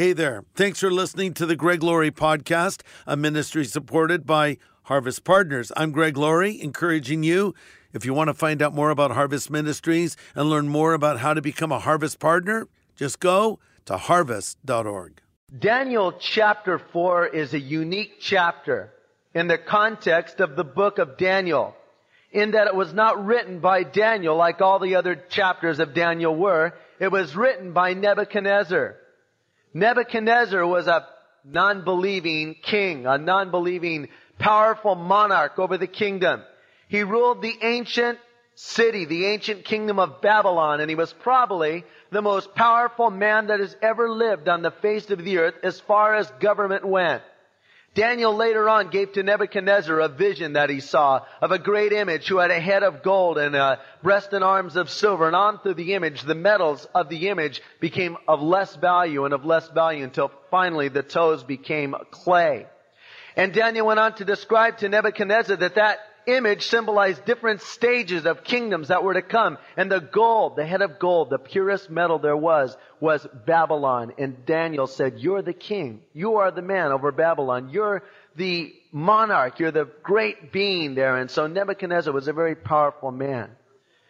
Hey there. Thanks for listening to the Greg Laurie podcast, a ministry supported by Harvest Partners. I'm Greg Laurie, encouraging you, if you want to find out more about Harvest Ministries and learn more about how to become a Harvest Partner, just go to harvest.org. Daniel chapter 4 is a unique chapter in the context of the book of Daniel, in that it was not written by Daniel like all the other chapters of Daniel were. It was written by Nebuchadnezzar. Nebuchadnezzar was a non-believing king, a non-believing powerful monarch over the kingdom. He ruled the ancient city, the ancient kingdom of Babylon, and he was probably the most powerful man that has ever lived on the face of the earth as far as government went. Daniel later on gave to Nebuchadnezzar a vision that he saw of a great image who had a head of gold and a breast and arms of silver. And on through the image, the metals of the image became of less value and of less value until finally the toes became clay. And Daniel went on to describe to Nebuchadnezzar that that image symbolized different stages of kingdoms that were to come. And the gold, the head of gold, the purest metal there was, was Babylon. And Daniel said, you're the king. You are the man over Babylon. You're the monarch. You're the great being there. And so Nebuchadnezzar was a very powerful man.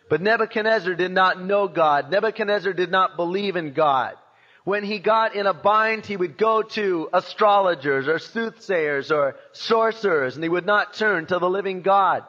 But Nebuchadnezzar did not know God. Nebuchadnezzar did not believe in God. When he got in a bind, he would go to astrologers or soothsayers or sorcerers, and he would not turn to the living God.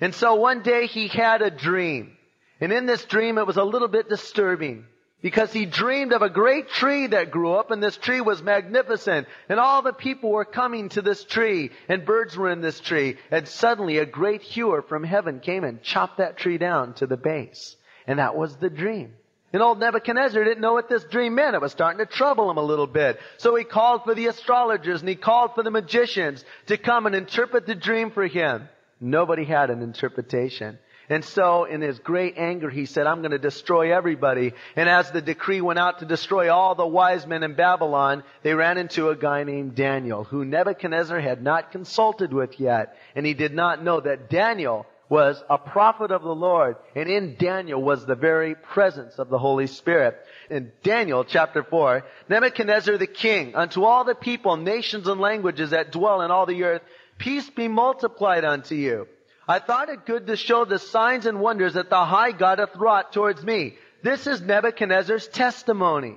And so one day he had a dream. And in this dream, it was a little bit disturbing because he dreamed of a great tree that grew up and this tree was magnificent and all the people were coming to this tree and birds were in this tree and suddenly a great hewer from heaven came and chopped that tree down to the base. And that was the dream. And old Nebuchadnezzar didn't know what this dream meant. It was starting to trouble him a little bit. So he called for the astrologers and he called for the magicians to come and interpret the dream for him. Nobody had an interpretation. And so in his great anger, he said, I'm going to destroy everybody. And as the decree went out to destroy all the wise men in Babylon, they ran into a guy named Daniel, who Nebuchadnezzar had not consulted with yet. And he did not know that Daniel was a prophet of the Lord, and in Daniel was the very presence of the Holy Spirit. In Daniel chapter 4, Nebuchadnezzar the king, unto all the people, nations, and languages that dwell in all the earth, peace be multiplied unto you. I thought it good to show the signs and wonders that the high God hath wrought towards me. This is Nebuchadnezzar's testimony.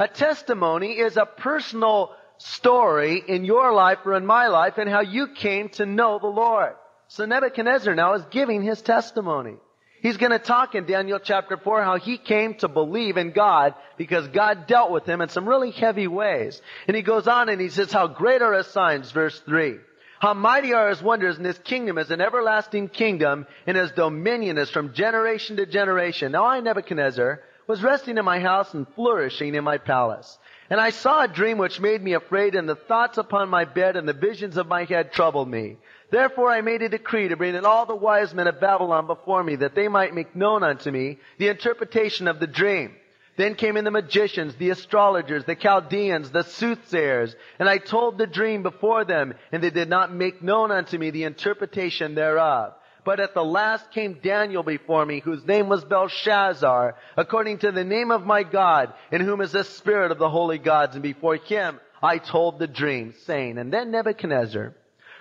A testimony is a personal story in your life or in my life and how you came to know the Lord. So Nebuchadnezzar now is giving his testimony. He's going to talk in Daniel chapter 4 how he came to believe in God because God dealt with him in some really heavy ways. And he goes on and he says, how great are his signs, verse 3. How mighty are his wonders, and his kingdom is an everlasting kingdom, and his dominion is from generation to generation. Now I, Nebuchadnezzar, was resting in my house and flourishing in my palace. And I saw a dream which made me afraid, and the thoughts upon my bed and the visions of my head troubled me. Therefore I made a decree to bring in all the wise men of Babylon before me, that they might make known unto me the interpretation of the dream. Then came in the magicians, the astrologers, the Chaldeans, the soothsayers, and I told the dream before them, and they did not make known unto me the interpretation thereof. But at the last came Daniel before me, whose name was Belshazzar, according to the name of my God, in whom is the spirit of the holy gods, and before him I told the dream, saying, and then Nebuchadnezzar,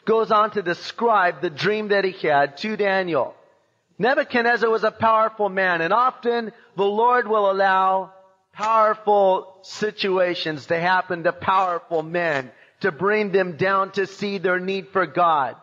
goes on to describe the dream that he had to Daniel. Nebuchadnezzar was a powerful man, and often the Lord will allow powerful situations to happen to powerful men to bring them down to see their need for God.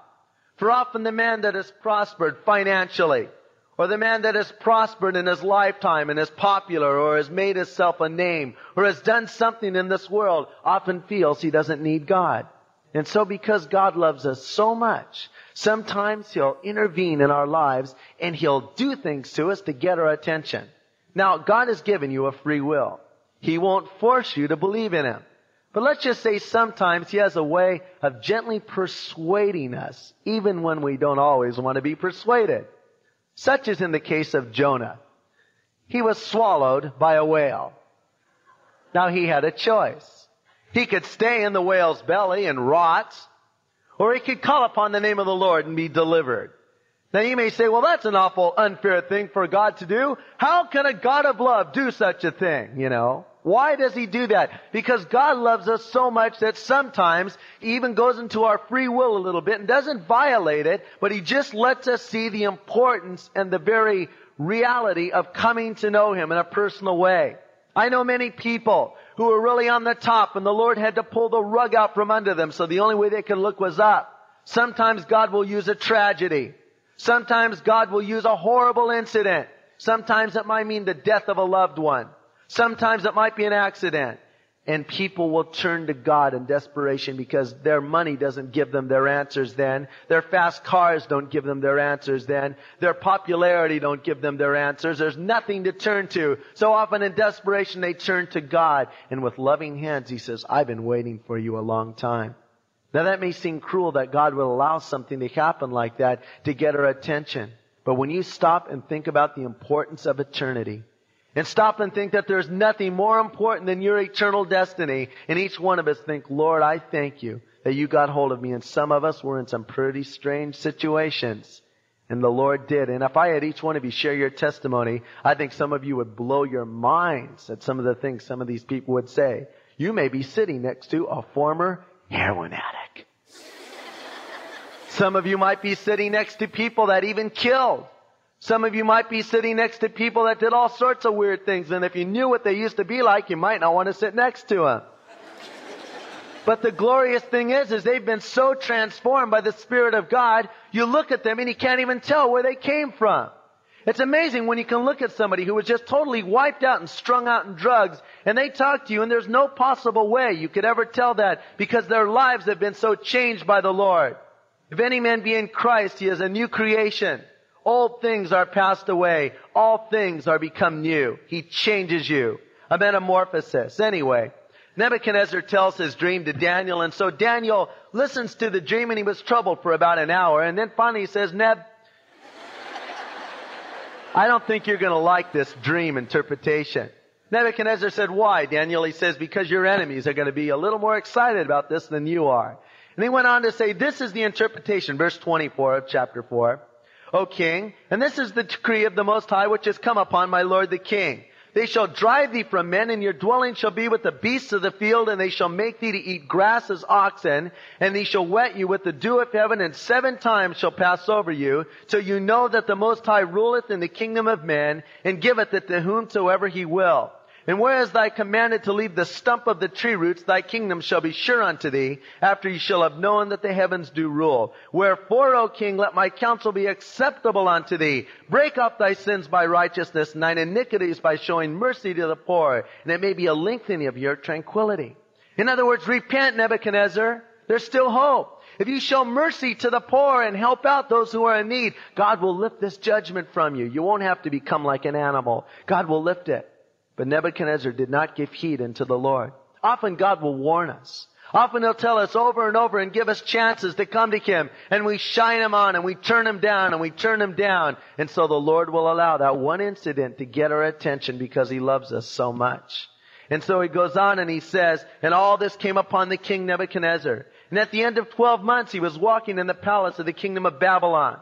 For often the man that has prospered financially, or the man that has prospered in his lifetime and is popular, or has made himself a name, or has done something in this world, often feels he doesn't need God. And so because God loves us so much, sometimes He'll intervene in our lives and He'll do things to us to get our attention. Now, God has given you a free will. He won't force you to believe in Him. But let's just say sometimes He has a way of gently persuading us, even when we don't always want to be persuaded. Such as in the case of Jonah. He was swallowed by a whale. Now he had a choice. He could stay in the whale's belly and rot, or he could call upon the name of the Lord and be delivered. Now you may say, well, that's an awful unfair thing for God to do. How can a God of love do such a thing, you know? Why does he do that? Because God loves us so much that sometimes he even goes into our free will a little bit and doesn't violate it, but he just lets us see the importance and the very reality of coming to know him in a personal way. I know many people who were really on the top and the Lord had to pull the rug out from under them so the only way they could look was up. Sometimes God will use a tragedy. Sometimes God will use a horrible incident. Sometimes it might mean the death of a loved one. Sometimes it might be an accident. And people will turn to God in desperation because their money doesn't give them their answers then. Their fast cars don't give them their answers then. Their popularity don't give them their answers. There's nothing to turn to. So often in desperation they turn to God. And with loving hands He says, I've been waiting for you a long time. Now that may seem cruel that God would allow something to happen like that to get our attention. But when you stop and think about the importance of eternity, and stop and think that there's nothing more important than your eternal destiny, and each one of us think, Lord, I thank you that you got hold of me. And some of us were in some pretty strange situations. And the Lord did. And if I had each one of you share your testimony, I think some of you would blow your minds at some of the things some of these people would say. You may be sitting next to a former heroin addict. Some of you might be sitting next to people that even killed. Some of you might be sitting next to people that did all sorts of weird things, and if you knew what they used to be like, you might not want to sit next to them. But the glorious thing is, is they've been so transformed by the Spirit of God, you look at them and you can't even tell where they came from. It's amazing when you can look at somebody who was just totally wiped out and strung out in drugs and they talk to you and there's no possible way you could ever tell that because their lives have been so changed by the Lord. If any man be in Christ, he is a new creation. Old things are passed away. All things are become new. He changes you. A metamorphosis. Anyway, Nebuchadnezzar tells his dream to Daniel and so Daniel listens to the dream and he was troubled for about an hour and then finally he says, Neb, I don't think you're going to like this dream interpretation. Nebuchadnezzar said, why? Daniel, he says, because your enemies are going to be a little more excited about this than you are. And he went on to say, this is the interpretation, verse 24 of chapter 4. O king, and this is the decree of the Most High which has come upon my Lord the king. They shall drive thee from men, and your dwelling shall be with the beasts of the field, and they shall make thee to eat grass as oxen, and they shall wet you with the dew of heaven, and seven times shall pass over you, till you know that the Most High ruleth in the kingdom of men, and giveth it to whomsoever he will. And whereas thy commanded to leave the stump of the tree roots, thy kingdom shall be sure unto thee, after ye shall have known that the heavens do rule. Wherefore, O king, let my counsel be acceptable unto thee. Break up thy sins by righteousness, and thine iniquities by showing mercy to the poor, and it may be a lengthening of your tranquility. In other words, repent, Nebuchadnezzar. There's still hope. If you show mercy to the poor and help out those who are in need, God will lift this judgment from you. You won't have to become like an animal. God will lift it. But Nebuchadnezzar did not give heed unto the Lord. Often God will warn us. Often He'll tell us over and over and give us chances to come to Him and we shine Him on and we turn Him down and we turn Him down. And so the Lord will allow that one incident to get our attention because He loves us so much. And so He goes on and He says, and all this came upon the King Nebuchadnezzar. And at the end of 12 months, he was walking in the palace of the kingdom of Babylon.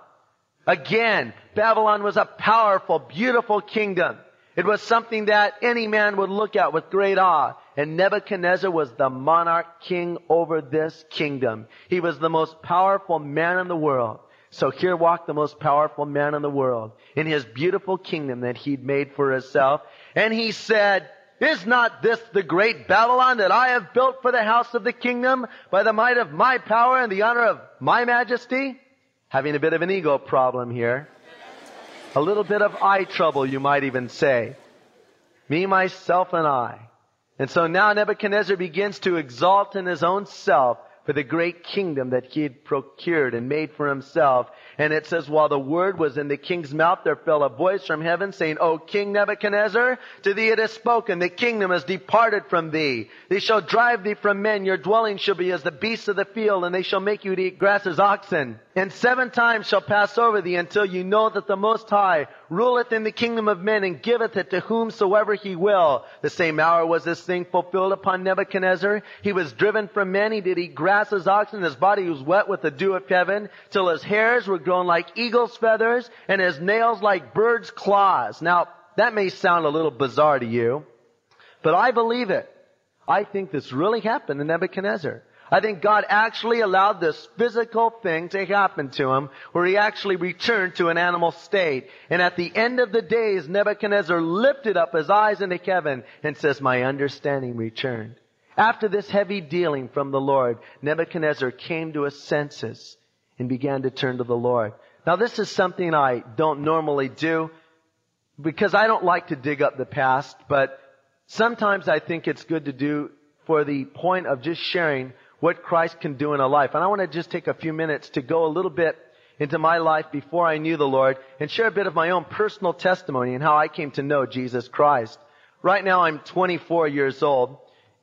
Again, Babylon was a powerful, beautiful kingdom. It was something that any man would look at with great awe. And Nebuchadnezzar was the monarch king over this kingdom. He was the most powerful man in the world. So here walked the most powerful man in the world in his beautiful kingdom that he'd made for himself. And he said, is not this the great Babylon that I have built for the house of the kingdom by the might of my power and the honor of my majesty? Having a bit of an ego problem here. A little bit of eye trouble, you might even say. Me, myself, and I. And so now Nebuchadnezzar begins to exalt in his own self for the great kingdom that he had procured and made for himself. And it says, while the word was in the king's mouth, there fell a voice from heaven saying, O King Nebuchadnezzar, to thee it is spoken, the kingdom has departed from thee. They shall drive thee from men, your dwelling shall be as the beasts of the field, and they shall make you to eat grass as oxen. And seven times shall pass over thee until you know that the Most High ruleth in the kingdom of men and giveth it to whomsoever he will. The same hour was this thing fulfilled upon Nebuchadnezzar. He was driven from men. He did eat grass as oxen. His body was wet with the dew of heaven till his hairs were grown like eagle's feathers and his nails like bird's claws. Now, that may sound a little bizarre to you. But I believe it. I think this really happened to Nebuchadnezzar. I think God actually allowed this physical thing to happen to him where he actually returned to an animal state. And at the end of the days, Nebuchadnezzar lifted up his eyes into heaven and says, my understanding returned. After this heavy dealing from the Lord, Nebuchadnezzar came to his senses and began to turn to the Lord. Now this is something I don't normally do because I don't like to dig up the past, but sometimes I think it's good to do for the point of just sharing what Christ can do in a life. And I want to just take a few minutes to go a little bit into my life before I knew the Lord and share a bit of my own personal testimony and how I came to know Jesus Christ. Right now I'm 24 years old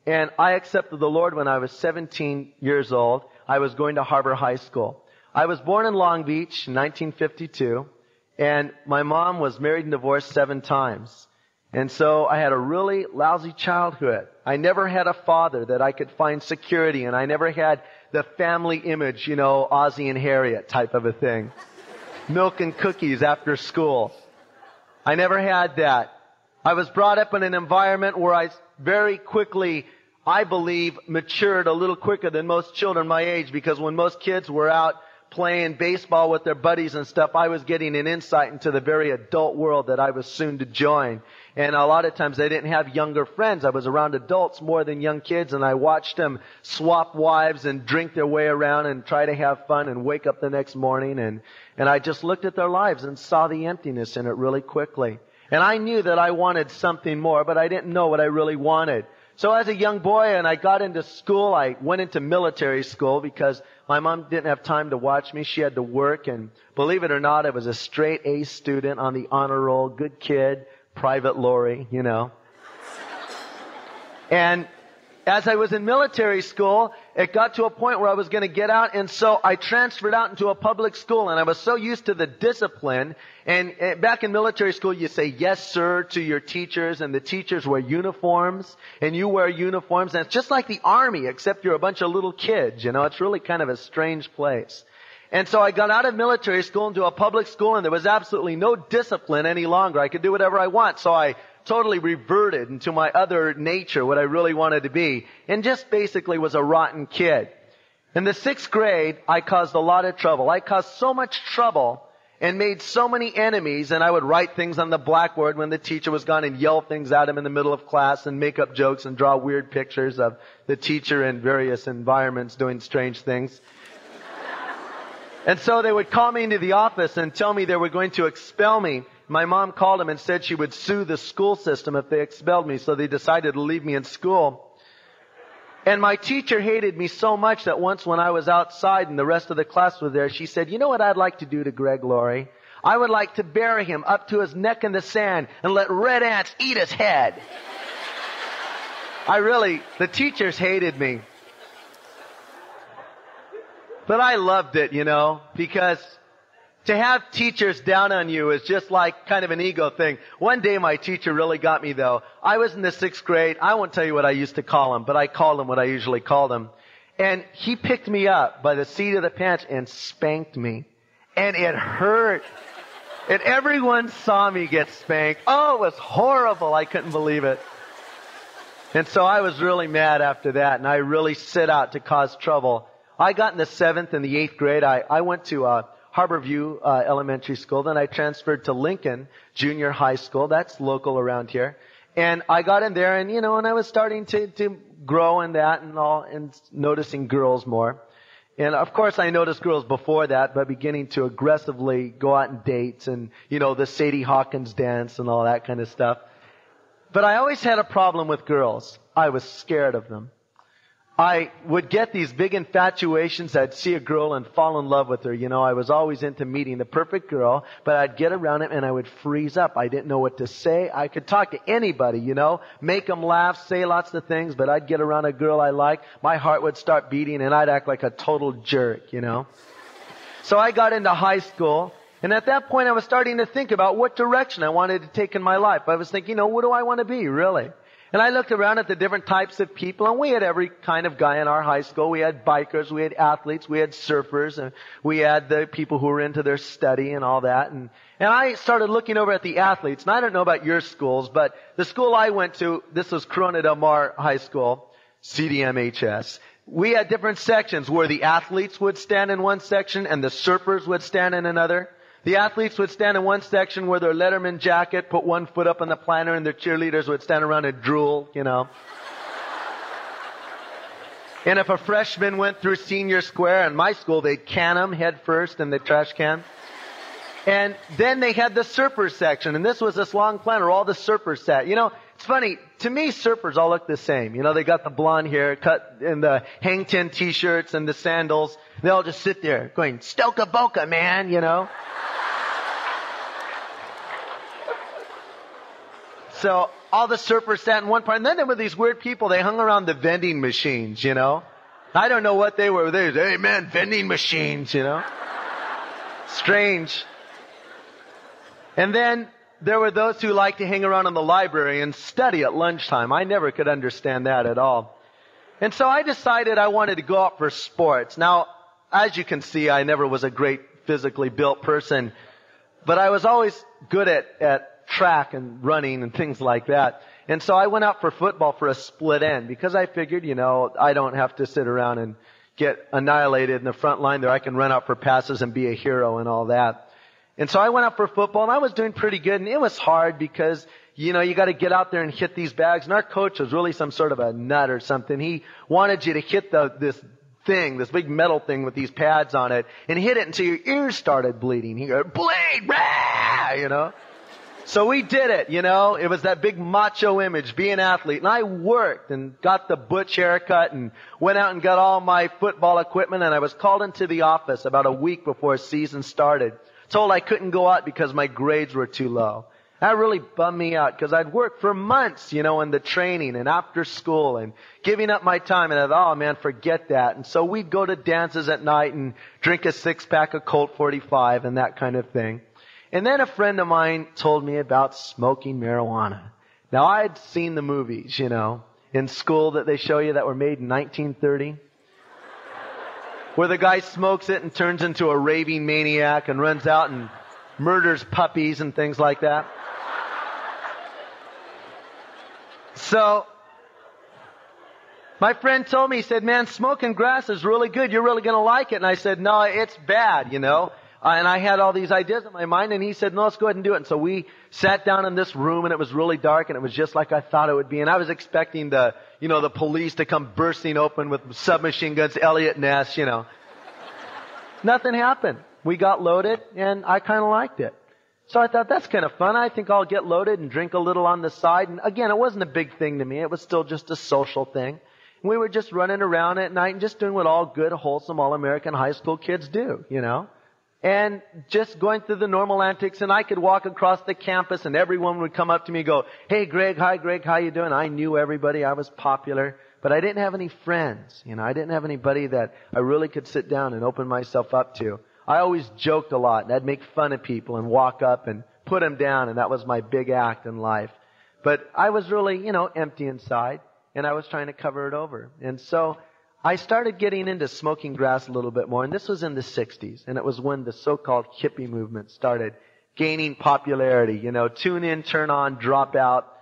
and I accepted the Lord when I was 17 years old. I was going to Harbor High School. I was born in Long Beach in 1952 and my mom was married and divorced seven times. And so I had a really lousy childhood. I never had a father that I could find security in. I never had the family image, you know, Ozzy and Harriet type of a thing. Milk and cookies after school. I never had that. I was brought up in an environment where I very quickly, I believe, matured a little quicker than most children my age because when most kids were out playing baseball with their buddies and stuff, I was getting an insight into the very adult world that I was soon to join. And a lot of times I didn't have younger friends. I was around adults more than young kids and I watched them swap wives and drink their way around and try to have fun and wake up the next morning and, and I just looked at their lives and saw the emptiness in it really quickly. And I knew that I wanted something more, but I didn't know what I really wanted. So as a young boy and I got into school, I went into military school because my mom didn't have time to watch me. She had to work and believe it or not, I was a straight A student on the honor roll, good kid, private Laurie, you know. And as I was in military school, it got to a point where I was going to get out, and so I transferred out into a public school, and I was so used to the discipline. And eh, back in military school, you say yes, sir, to your teachers, and the teachers wear uniforms, and you wear uniforms, and it's just like the army, except you're a bunch of little kids. You know, it's really kind of a strange place. And so I got out of military school into a public school, and there was absolutely no discipline any longer. I could do whatever I want. So I totally reverted into my other nature, what I really wanted to be, and just basically was a rotten kid. In the sixth grade, I caused a lot of trouble. I caused so much trouble and made so many enemies and I would write things on the blackboard when the teacher was gone and yell things at him in the middle of class and make up jokes and draw weird pictures of the teacher in various environments doing strange things. and so they would call me into the office and tell me they were going to expel me my mom called him and said she would sue the school system if they expelled me, so they decided to leave me in school. And my teacher hated me so much that once when I was outside and the rest of the class was there, she said, you know what I'd like to do to Greg Laurie? I would like to bury him up to his neck in the sand and let red ants eat his head. I really, the teachers hated me. But I loved it, you know, because to have teachers down on you is just like kind of an ego thing. One day my teacher really got me though. I was in the sixth grade. I won't tell you what I used to call him, but I called him what I usually called him. And he picked me up by the seat of the pants and spanked me. And it hurt. And everyone saw me get spanked. Oh, it was horrible. I couldn't believe it. And so I was really mad after that and I really set out to cause trouble. I got in the seventh and the eighth grade. I, I went to, uh, Harborview uh, Elementary School. Then I transferred to Lincoln Junior High School. That's local around here. And I got in there and, you know, and I was starting to, to grow in that and all, and noticing girls more. And of course I noticed girls before that, but beginning to aggressively go out and dates and, you know, the Sadie Hawkins dance and all that kind of stuff. But I always had a problem with girls. I was scared of them. I would get these big infatuations. I'd see a girl and fall in love with her. You know, I was always into meeting the perfect girl, but I'd get around it and I would freeze up. I didn't know what to say. I could talk to anybody, you know, make them laugh, say lots of things, but I'd get around a girl I liked. My heart would start beating and I'd act like a total jerk, you know. So I got into high school and at that point I was starting to think about what direction I wanted to take in my life. I was thinking, you know, what do I want to be, really? And I looked around at the different types of people, and we had every kind of guy in our high school. We had bikers, we had athletes, we had surfers, and we had the people who were into their study and all that. And, and I started looking over at the athletes, and I don't know about your schools, but the school I went to, this was Corona Del Mar High School, CDMHS. We had different sections where the athletes would stand in one section and the surfers would stand in another. The athletes would stand in one section where their Letterman jacket, put one foot up on the planter, and their cheerleaders would stand around and drool, you know. and if a freshman went through senior square in my school, they'd can him head first in the trash can. And then they had the surfer section, and this was this long planter, all the surfers sat. You know, it's funny, to me, surfers all look the same. You know, they got the blonde hair, cut in the hang ten t-shirts and the sandals. They all just sit there going, Stoka Boca, man, you know. So all the surfers sat in one part, and then there were these weird people. They hung around the vending machines, you know. I don't know what they were. They, hey man, vending machines, you know. Strange. And then there were those who liked to hang around in the library and study at lunchtime. I never could understand that at all. And so I decided I wanted to go out for sports. Now, as you can see, I never was a great physically built person, but I was always good at, at track and running and things like that. And so I went out for football for a split end because I figured, you know, I don't have to sit around and get annihilated in the front line there. I can run out for passes and be a hero and all that. And so I went out for football and I was doing pretty good and it was hard because, you know, you gotta get out there and hit these bags. And our coach was really some sort of a nut or something. He wanted you to hit the, this thing, this big metal thing with these pads on it and hit it until your ears started bleeding. He go, bleed, rah, you know. So we did it, you know. It was that big macho image, be an athlete. And I worked and got the butch haircut and went out and got all my football equipment and I was called into the office about a week before season started. Told I couldn't go out because my grades were too low. That really bummed me out because I'd worked for months, you know, in the training and after school and giving up my time and I thought, oh man, forget that. And so we'd go to dances at night and drink a six pack of Colt 45 and that kind of thing. And then a friend of mine told me about smoking marijuana. Now I'd seen the movies, you know, in school that they show you that were made in 1930. Where the guy smokes it and turns into a raving maniac and runs out and murders puppies and things like that. So, my friend told me, he said, man, smoking grass is really good. You're really going to like it. And I said, no, it's bad, you know. Uh, and I had all these ideas in my mind, and he said, no, let's go ahead and do it. And so we sat down in this room, and it was really dark, and it was just like I thought it would be. And I was expecting the, you know, the police to come bursting open with submachine guns, Eliot Ness, you know. Nothing happened. We got loaded, and I kind of liked it. So I thought, that's kind of fun. I think I'll get loaded and drink a little on the side. And again, it wasn't a big thing to me. It was still just a social thing. And we were just running around at night and just doing what all good, wholesome, all-American high school kids do, you know and just going through the normal antics and I could walk across the campus and everyone would come up to me and go, Hey Greg, hi Greg, how you doing? I knew everybody, I was popular, but I didn't have any friends. You know, I didn't have anybody that I really could sit down and open myself up to. I always joked a lot and I'd make fun of people and walk up and put them down and that was my big act in life. But I was really, you know, empty inside and I was trying to cover it over. And so I started getting into smoking grass a little bit more, and this was in the 60s, and it was when the so-called hippie movement started gaining popularity. You know, tune in, turn on, drop out,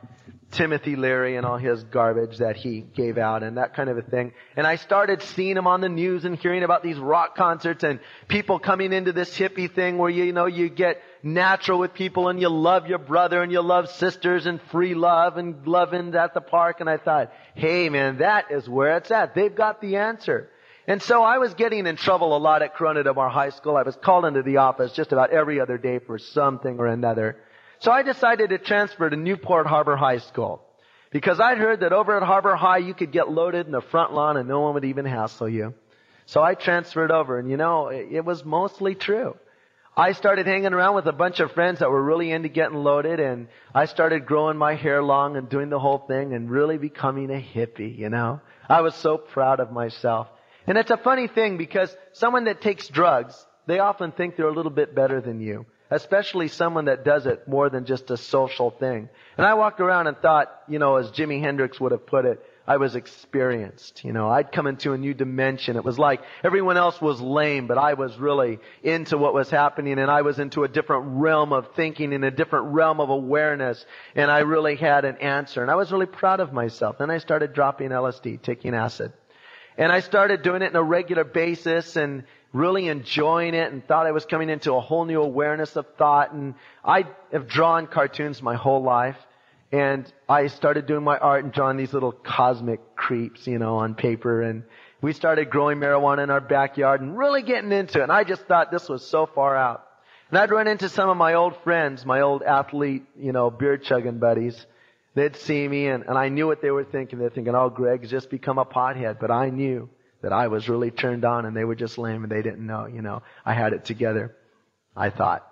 Timothy Leary and all his garbage that he gave out and that kind of a thing. And I started seeing him on the news and hearing about these rock concerts and people coming into this hippie thing where you, you know, you get natural with people and you love your brother and you love sisters and free love and loving at the park. And I thought, hey man, that is where it's at. They've got the answer. And so I was getting in trouble a lot at Corona Del Mar High School. I was called into the office just about every other day for something or another. So I decided to transfer to Newport Harbor High School. Because I'd heard that over at Harbor High you could get loaded in the front lawn and no one would even hassle you. So I transferred over and you know, it was mostly true. I started hanging around with a bunch of friends that were really into getting loaded and I started growing my hair long and doing the whole thing and really becoming a hippie, you know. I was so proud of myself. And it's a funny thing because someone that takes drugs, they often think they're a little bit better than you. especially someone that does it more than just a social thing. And I walked around and thought, you know, as Jimi Hendrix would have put it, I was experienced. You know, I'd come into a new dimension. It was like everyone else was lame, but I was really into what was happening and I was into a different realm of thinking and a different realm of awareness and I really had an answer and I was really proud of myself. Then I started dropping LSD, taking acid. And I started doing it on a regular basis and really enjoying it and thought I was coming into a whole new awareness of thought and I have drawn cartoons my whole life. And I started doing my art and drawing these little cosmic creeps, you know, on paper. And we started growing marijuana in our backyard and really getting into it. And I just thought this was so far out. And I'd run into some of my old friends, my old athlete, you know, beer chugging buddies. They'd see me and, and I knew what they were thinking. They're thinking, oh, Greg's just become a pothead. But I knew that I was really turned on and they were just lame and they didn't know, you know, I had it together. I thought.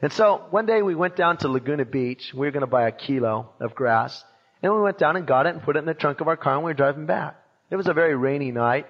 And so one day we went down to Laguna Beach. We were going to buy a kilo of grass. And we went down and got it and put it in the trunk of our car and we were driving back. It was a very rainy night.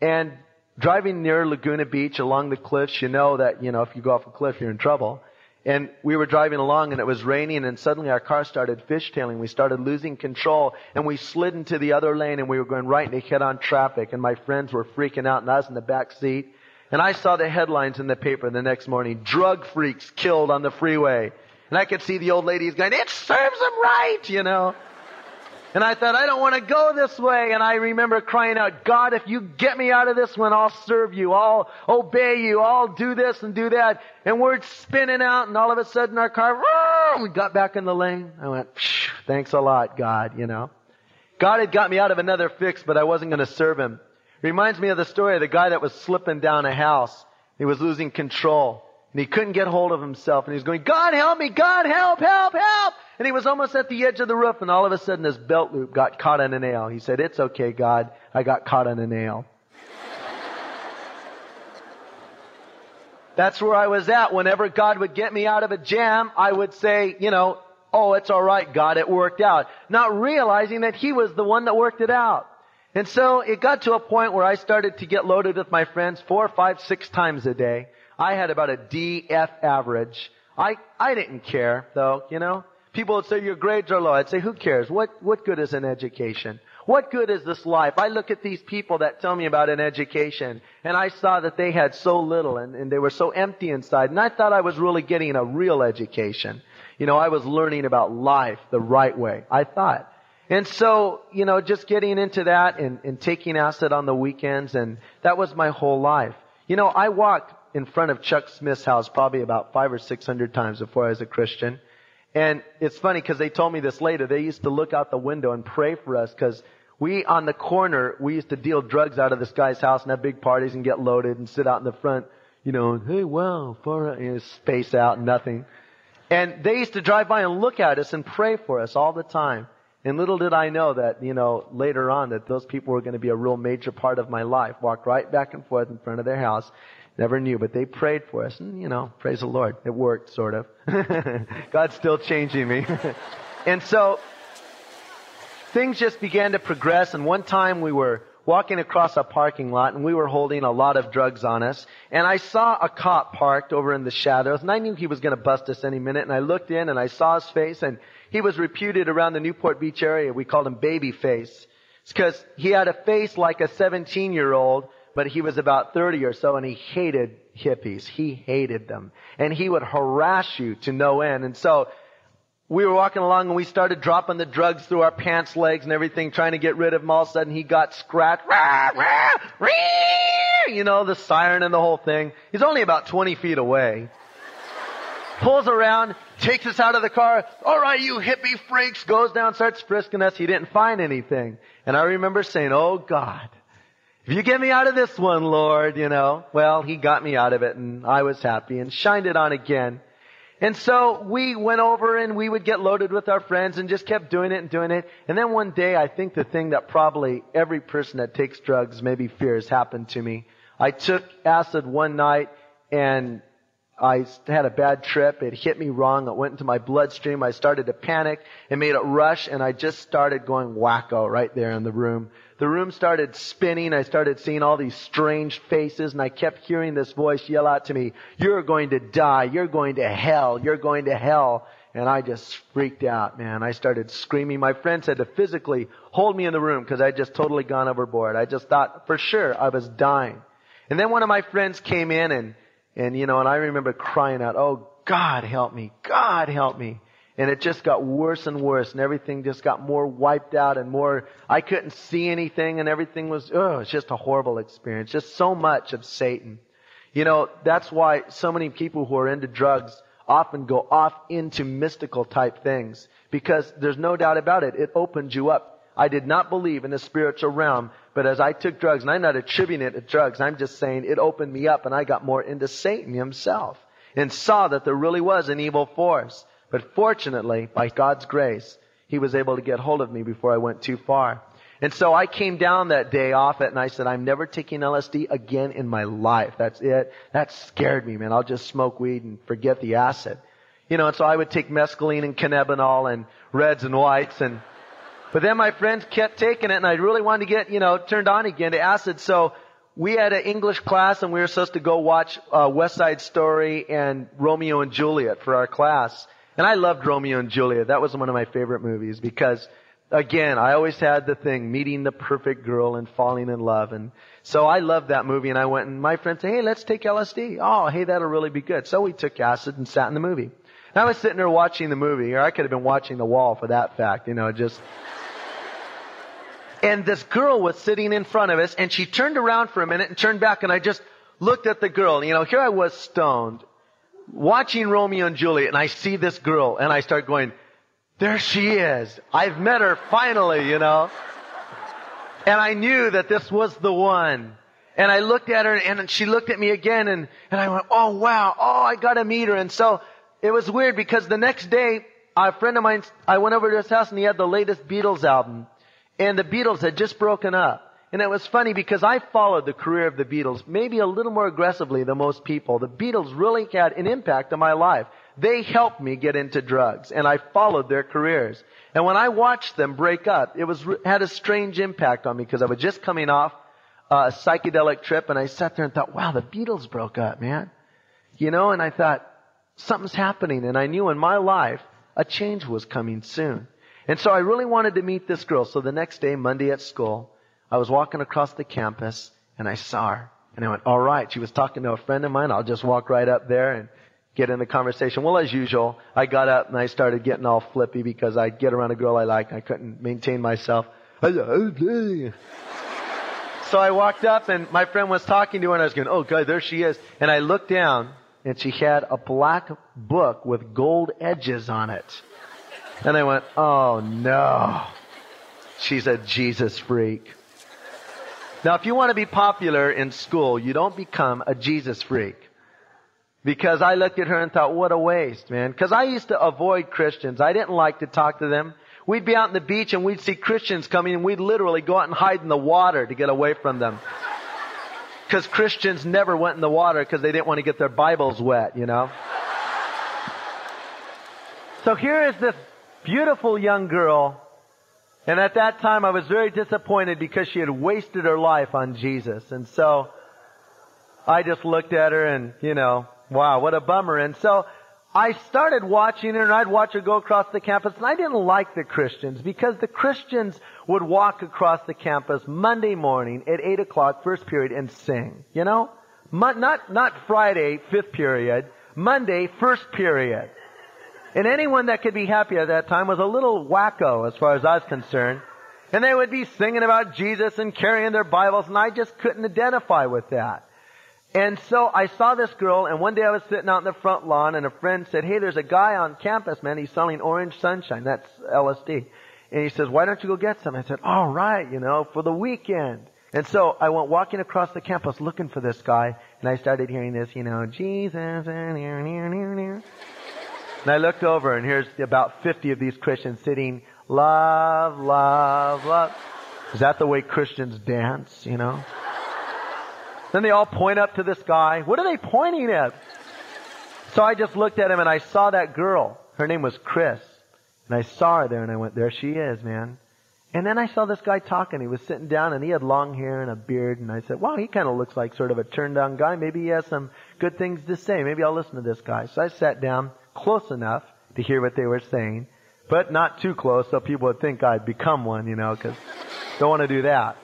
And driving near Laguna Beach along the cliffs, you know that, you know, if you go off a cliff, you're in trouble. And we were driving along and it was raining and suddenly our car started fishtailing. We started losing control and we slid into the other lane and we were going right into head on traffic and my friends were freaking out and I was in the back seat. And I saw the headlines in the paper the next morning. Drug freaks killed on the freeway. And I could see the old ladies going, it serves them right, you know. And I thought, I don't want to go this way. And I remember crying out, God, if you get me out of this one, I'll serve you. I'll obey you. I'll do this and do that. And we're spinning out and all of a sudden our car, we got back in the lane. I went, thanks a lot, God, you know. God had got me out of another fix, but I wasn't going to serve him. Reminds me of the story of the guy that was slipping down a house. He was losing control. And he couldn't get hold of himself. And he was going, God help me! God help! Help! Help! And he was almost at the edge of the roof and all of a sudden his belt loop got caught on a nail. He said, it's okay, God. I got caught on a nail. That's where I was at. Whenever God would get me out of a jam, I would say, you know, oh, it's alright, God, it worked out. Not realizing that He was the one that worked it out. And so it got to a point where I started to get loaded with my friends four, five, six times a day. I had about a DF average. I, I didn't care though, you know. People would say your grades are low. I'd say who cares? What, what good is an education? What good is this life? I look at these people that tell me about an education and I saw that they had so little and, and they were so empty inside and I thought I was really getting a real education. You know, I was learning about life the right way. I thought. And so, you know, just getting into that and, and taking acid on the weekends, and that was my whole life. You know, I walked in front of Chuck Smith's house probably about five or six hundred times before I was a Christian. And it's funny because they told me this later. They used to look out the window and pray for us because we on the corner, we used to deal drugs out of this guy's house and have big parties and get loaded and sit out in the front, you know, and, hey, wow, far you know, space out, nothing. And they used to drive by and look at us and pray for us all the time. And little did I know that, you know, later on that those people were going to be a real major part of my life. Walked right back and forth in front of their house. Never knew, but they prayed for us. And, you know, praise the Lord. It worked, sort of. God's still changing me. and so, things just began to progress. And one time we were walking across a parking lot and we were holding a lot of drugs on us. And I saw a cop parked over in the shadows and I knew he was going to bust us any minute. And I looked in and I saw his face and he was reputed around the Newport Beach area. We called him baby face. It's because he had a face like a 17 year old, but he was about 30 or so and he hated hippies. He hated them. And he would harass you to no end. And so we were walking along and we started dropping the drugs through our pants legs and everything, trying to get rid of them. All of a sudden he got scratched. Rah, rah, rah, you know, the siren and the whole thing. He's only about 20 feet away. Pulls around, takes us out of the car. All right, you hippie freaks. Goes down, starts frisking us. He didn't find anything. And I remember saying, Oh God, if you get me out of this one, Lord, you know. Well, he got me out of it and I was happy and shined it on again. And so we went over and we would get loaded with our friends and just kept doing it and doing it. And then one day, I think the thing that probably every person that takes drugs maybe fears happened to me. I took acid one night and I had a bad trip. It hit me wrong. It went into my bloodstream. I started to panic. It made it rush and I just started going wacko right there in the room. The room started spinning. I started seeing all these strange faces and I kept hearing this voice yell out to me, you're going to die. You're going to hell. You're going to hell. And I just freaked out, man. I started screaming. My friends had to physically hold me in the room because I'd just totally gone overboard. I just thought for sure I was dying. And then one of my friends came in and and, you know, and I remember crying out, oh, God help me. God help me. And it just got worse and worse and everything just got more wiped out and more, I couldn't see anything and everything was, oh, it's just a horrible experience. Just so much of Satan. You know, that's why so many people who are into drugs often go off into mystical type things because there's no doubt about it. It opens you up I did not believe in the spiritual realm, but as I took drugs, and I'm not attributing it to drugs, I'm just saying it opened me up and I got more into Satan himself and saw that there really was an evil force. But fortunately, by God's grace, he was able to get hold of me before I went too far. And so I came down that day off it and I said, I'm never taking LSD again in my life. That's it. That scared me, man. I'll just smoke weed and forget the acid. You know, and so I would take mescaline and cannabinol and reds and whites and but then my friends kept taking it and I really wanted to get, you know, turned on again to acid. So we had an English class and we were supposed to go watch uh, West Side Story and Romeo and Juliet for our class. And I loved Romeo and Juliet. That was one of my favorite movies because again, I always had the thing, meeting the perfect girl and falling in love. And so I loved that movie and I went and my friend said, hey, let's take LSD. Oh, hey, that'll really be good. So we took acid and sat in the movie. And I was sitting there watching the movie, or I could have been watching the wall for that fact, you know, just and this girl was sitting in front of us and she turned around for a minute and turned back and I just looked at the girl. You know, here I was stoned watching Romeo and Juliet and I see this girl and I start going, there she is. I've met her finally, you know. And I knew that this was the one. And I looked at her and she looked at me again and, and I went, oh wow, oh I gotta meet her. And so it was weird because the next day, a friend of mine, I went over to his house and he had the latest Beatles album and the Beatles had just broken up. And it was funny because I followed the career of the Beatles maybe a little more aggressively than most people. The Beatles really had an impact on my life. They helped me get into drugs and I followed their careers. And when I watched them break up, it was, had a strange impact on me because I was just coming off uh, a psychedelic trip and I sat there and thought, wow, the Beatles broke up, man. You know, and I thought, something's happening and I knew in my life a change was coming soon. And so I really wanted to meet this girl. So the next day, Monday at school, I was walking across the campus and I saw her. And I went, all right. She was talking to a friend of mine. I'll just walk right up there and get in the conversation. Well, as usual, I got up and I started getting all flippy because I'd get around a girl I liked. I couldn't maintain myself. So I walked up and my friend was talking to her and I was going, oh God, there she is. And I looked down and she had a black book with gold edges on it. And I went, oh no. She's a Jesus freak. Now, if you want to be popular in school, you don't become a Jesus freak. Because I looked at her and thought, what a waste, man. Because I used to avoid Christians. I didn't like to talk to them. We'd be out on the beach and we'd see Christians coming and we'd literally go out and hide in the water to get away from them. Because Christians never went in the water because they didn't want to get their Bibles wet, you know. So here is this beautiful young girl. And at that time I was very disappointed because she had wasted her life on Jesus. And so I just looked at her and, you know, wow, what a bummer. And so I started watching her and I'd watch her go across the campus and I didn't like the Christians because the Christians would walk across the campus Monday morning at 8 o'clock, first period, and sing. You know? Not, not Friday, fifth period. Monday, first period. And anyone that could be happy at that time was a little wacko as far as I was concerned. And they would be singing about Jesus and carrying their Bibles and I just couldn't identify with that. And so I saw this girl and one day I was sitting out in the front lawn and a friend said, hey, there's a guy on campus, man. He's selling orange sunshine. That's LSD. And he says, why don't you go get some? I said, all right, you know, for the weekend. And so I went walking across the campus looking for this guy and I started hearing this, you know, Jesus, and near, near, near, near. And I looked over and here's about 50 of these Christians sitting, love, love, love. Is that the way Christians dance, you know? Then they all point up to this guy. What are they pointing at? So I just looked at him and I saw that girl. Her name was Chris. And I saw her there and I went, there she is, man. And then I saw this guy talking. He was sitting down and he had long hair and a beard. And I said, wow, he kind of looks like sort of a turned on guy. Maybe he has some good things to say. Maybe I'll listen to this guy. So I sat down close enough to hear what they were saying, but not too close so people would think I'd become one, you know, because don't want to do that.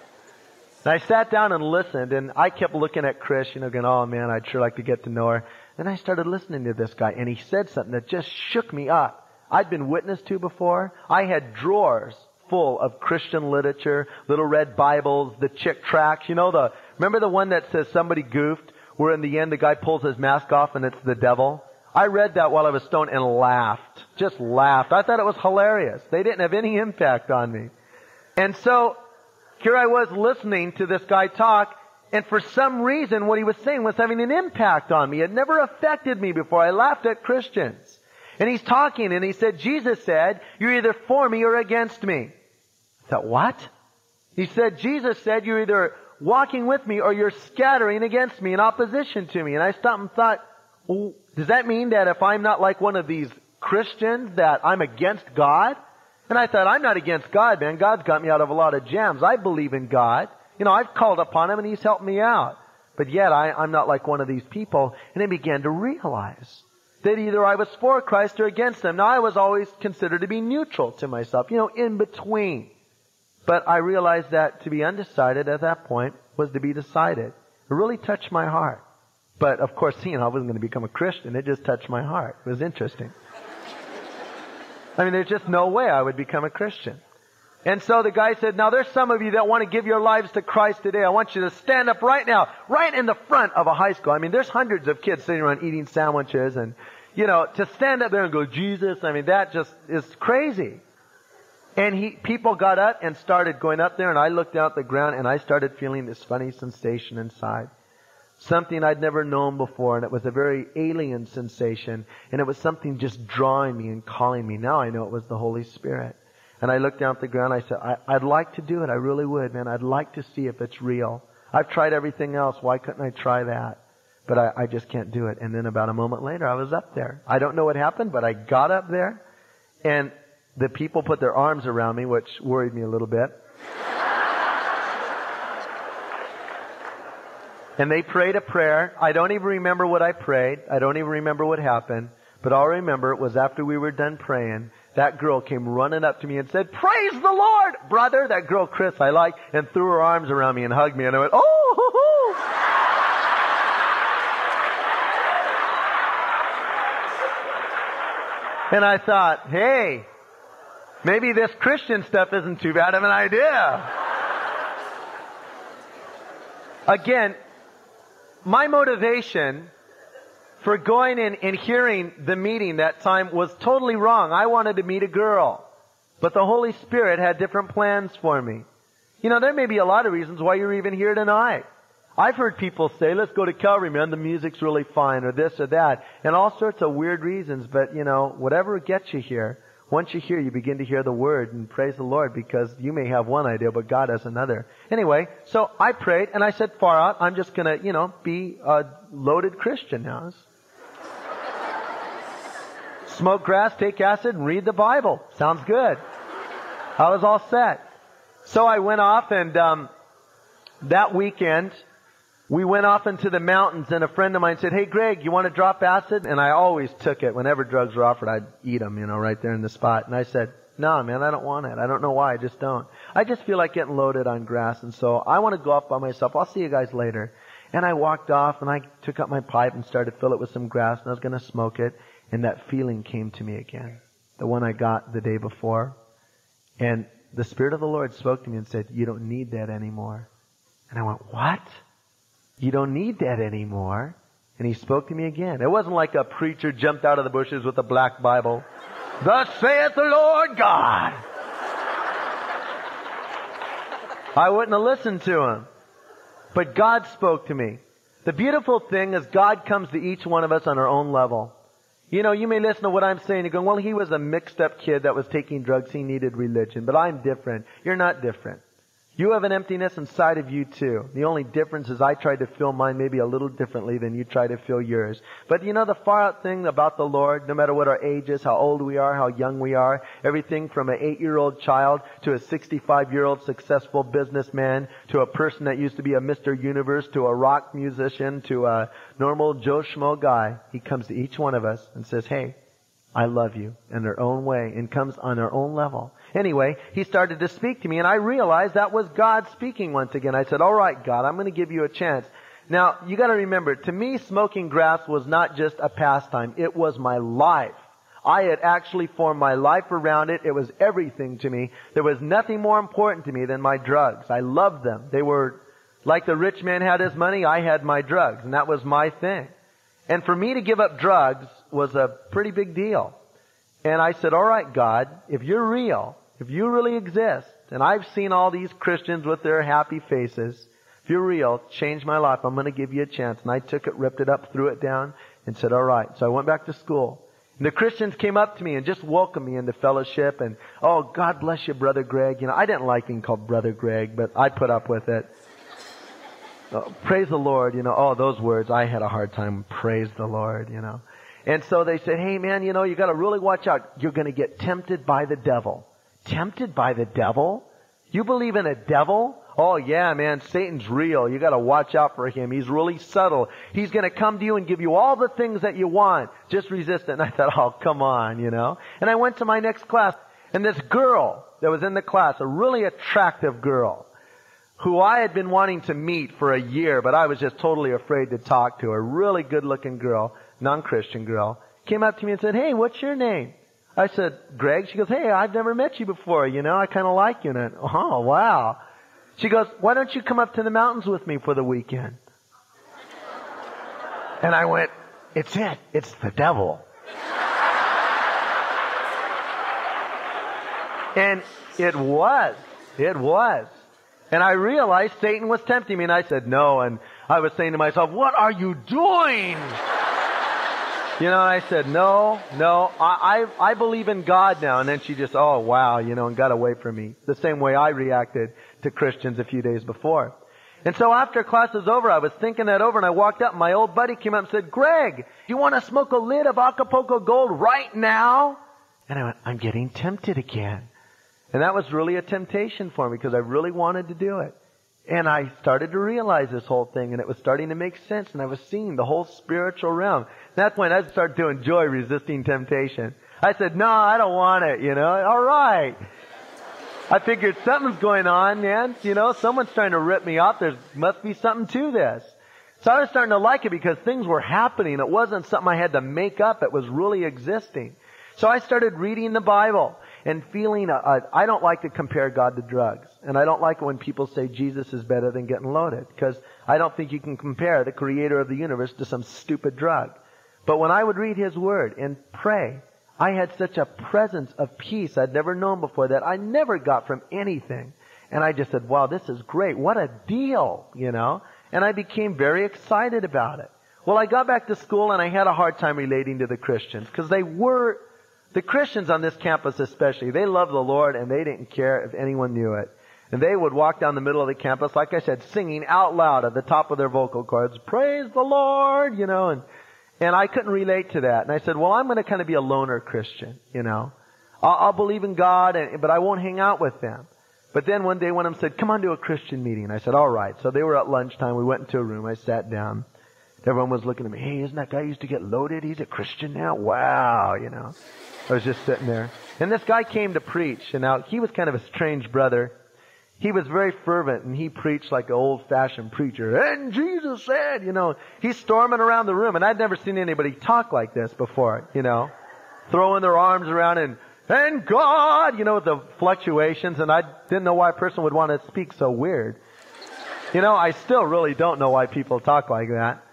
And I sat down and listened and I kept looking at Chris, you know, going, oh man, I'd sure like to get to know her. Then I started listening to this guy and he said something that just shook me up. I'd been witness to before. I had drawers full of Christian literature, little red Bibles, the chick tracts. You know the, remember the one that says somebody goofed, where in the end the guy pulls his mask off and it's the devil? I read that while I was stoned and laughed. Just laughed. I thought it was hilarious. They didn't have any impact on me. And so, here I was listening to this guy talk, and for some reason what he was saying was having an impact on me. It never affected me before. I laughed at Christians. And he's talking and he said, Jesus said, you're either for me or against me. I thought, what? He said, Jesus said, you're either walking with me or you're scattering against me in opposition to me. And I stopped and thought, well, does that mean that if I'm not like one of these Christians that I'm against God? And I thought, I'm not against God, man. God's got me out of a lot of jams. I believe in God. You know, I've called upon Him and He's helped me out. But yet I, I'm not like one of these people. And I began to realize that either I was for Christ or against him. Now I was always considered to be neutral to myself, you know, in between. But I realized that to be undecided at that point was to be decided. It really touched my heart. But of course, you know, I wasn't going to become a Christian. It just touched my heart. It was interesting. I mean, there's just no way I would become a Christian. And so the guy said, now there's some of you that want to give your lives to Christ today. I want you to stand up right now, right in the front of a high school. I mean, there's hundreds of kids sitting around eating sandwiches and, you know, to stand up there and go, Jesus, I mean, that just is crazy. And he, people got up and started going up there and I looked out the ground and I started feeling this funny sensation inside. Something I'd never known before and it was a very alien sensation and it was something just drawing me and calling me. Now I know it was the Holy Spirit. And I looked down at the ground. I said, I, would like to do it. I really would, man. I'd like to see if it's real. I've tried everything else. Why couldn't I try that? but I, I just can't do it. And then about a moment later, I was up there. I don't know what happened, but I got up there, and the people put their arms around me, which worried me a little bit. and they prayed a prayer. I don't even remember what I prayed. I don't even remember what happened. But all I remember it was after we were done praying, that girl came running up to me and said, Praise the Lord, brother. That girl, Chris, I like, and threw her arms around me and hugged me. And I went, Oh, And I thought, hey, maybe this Christian stuff isn't too bad of an idea. Again, my motivation for going in and hearing the meeting that time was totally wrong. I wanted to meet a girl. But the Holy Spirit had different plans for me. You know, there may be a lot of reasons why you're even here tonight. I've heard people say, let's go to Calvary, man, the music's really fine, or this or that, and all sorts of weird reasons, but you know, whatever gets you here, once you hear, you begin to hear the word and praise the Lord because you may have one idea, but God has another. Anyway, so I prayed and I said, far out, I'm just gonna, you know, be a loaded Christian now. Smoke grass, take acid, and read the Bible. Sounds good. I was all set. So I went off and, um, that weekend, we went off into the mountains and a friend of mine said, Hey Greg, you want to drop acid? And I always took it. Whenever drugs were offered, I'd eat them, you know, right there in the spot. And I said, no, man, I don't want it. I don't know why. I just don't. I just feel like getting loaded on grass. And so I want to go off by myself. I'll see you guys later. And I walked off and I took up my pipe and started to fill it with some grass and I was going to smoke it. And that feeling came to me again. The one I got the day before. And the Spirit of the Lord spoke to me and said, you don't need that anymore. And I went, what? You don't need that anymore. And he spoke to me again. It wasn't like a preacher jumped out of the bushes with a black Bible. Thus saith the Lord God. I wouldn't have listened to him. But God spoke to me. The beautiful thing is God comes to each one of us on our own level. You know, you may listen to what I'm saying. You're going, well, he was a mixed up kid that was taking drugs. He needed religion. But I'm different. You're not different. You have an emptiness inside of you too. The only difference is I try to fill mine maybe a little differently than you try to fill yours. But you know the far out thing about the Lord, no matter what our age is, how old we are, how young we are, everything from an eight year old child to a 65 year old successful businessman to a person that used to be a Mr. Universe to a rock musician to a normal Joe Schmo guy, he comes to each one of us and says, hey, I love you in their own way and comes on their own level. Anyway, he started to speak to me and I realized that was God speaking once again. I said, all right, God, I'm going to give you a chance. Now, you gotta remember, to me, smoking grass was not just a pastime. It was my life. I had actually formed my life around it. It was everything to me. There was nothing more important to me than my drugs. I loved them. They were like the rich man had his money, I had my drugs, and that was my thing. And for me to give up drugs was a pretty big deal. And I said, all right, God, if you're real, if you really exist, and I've seen all these Christians with their happy faces, if you're real, change my life. I'm going to give you a chance. And I took it, ripped it up, threw it down, and said, all right. So I went back to school. And the Christians came up to me and just welcomed me into fellowship and, oh, God bless you, Brother Greg. You know, I didn't like being called Brother Greg, but I put up with it. Oh, praise the Lord, you know, oh, those words, I had a hard time. Praise the Lord, you know. And so they said, hey man, you know, you gotta really watch out. You're gonna get tempted by the devil. Tempted by the devil? You believe in a devil? Oh yeah, man, Satan's real. You gotta watch out for him. He's really subtle. He's gonna come to you and give you all the things that you want. Just resist it. And I thought, oh, come on, you know. And I went to my next class, and this girl that was in the class, a really attractive girl, who I had been wanting to meet for a year, but I was just totally afraid to talk to A Really good looking girl, non-Christian girl, came up to me and said, hey, what's your name? I said, Greg. She goes, hey, I've never met you before, you know, I kind of like you. And I, oh, wow. She goes, why don't you come up to the mountains with me for the weekend? And I went, it's it. It's the devil. And it was. It was. And I realized Satan was tempting me and I said no. And I was saying to myself, what are you doing? You know, I said, no, no, I, I, I believe in God now. And then she just, oh wow, you know, and got away from me. The same way I reacted to Christians a few days before. And so after class was over, I was thinking that over and I walked up and my old buddy came up and said, Greg, do you want to smoke a lid of Acapulco Gold right now? And I went, I'm getting tempted again. And that was really a temptation for me because I really wanted to do it. And I started to realize this whole thing and it was starting to make sense and I was seeing the whole spiritual realm. At that point I started to enjoy resisting temptation. I said, no, I don't want it, you know. Alright. I figured something's going on, man. You know, someone's trying to rip me off. There must be something to this. So I was starting to like it because things were happening. It wasn't something I had to make up. It was really existing. So I started reading the Bible and feeling, I don't like to compare God to drugs. And I don't like when people say Jesus is better than getting loaded. Because I don't think you can compare the creator of the universe to some stupid drug. But when I would read His Word and pray, I had such a presence of peace I'd never known before that I never got from anything. And I just said, wow, this is great. What a deal, you know? And I became very excited about it. Well, I got back to school and I had a hard time relating to the Christians because they were the Christians on this campus especially, they loved the Lord and they didn't care if anyone knew it. And they would walk down the middle of the campus, like I said, singing out loud at the top of their vocal cords, praise the Lord, you know, and, and I couldn't relate to that. And I said, well, I'm going to kind of be a loner Christian, you know. I'll, I'll believe in God, and, but I won't hang out with them. But then one day one of them said, come on to a Christian meeting. I said, all right. So they were at lunchtime. We went into a room. I sat down. Everyone was looking at me. Hey, isn't that guy used to get loaded? He's a Christian now? Wow, you know. I was just sitting there. And this guy came to preach, and now he was kind of a strange brother. He was very fervent, and he preached like an old-fashioned preacher. And Jesus said, you know, he's storming around the room, and I'd never seen anybody talk like this before, you know, throwing their arms around and, and God, you know, the fluctuations, and I didn't know why a person would want to speak so weird. You know, I still really don't know why people talk like that.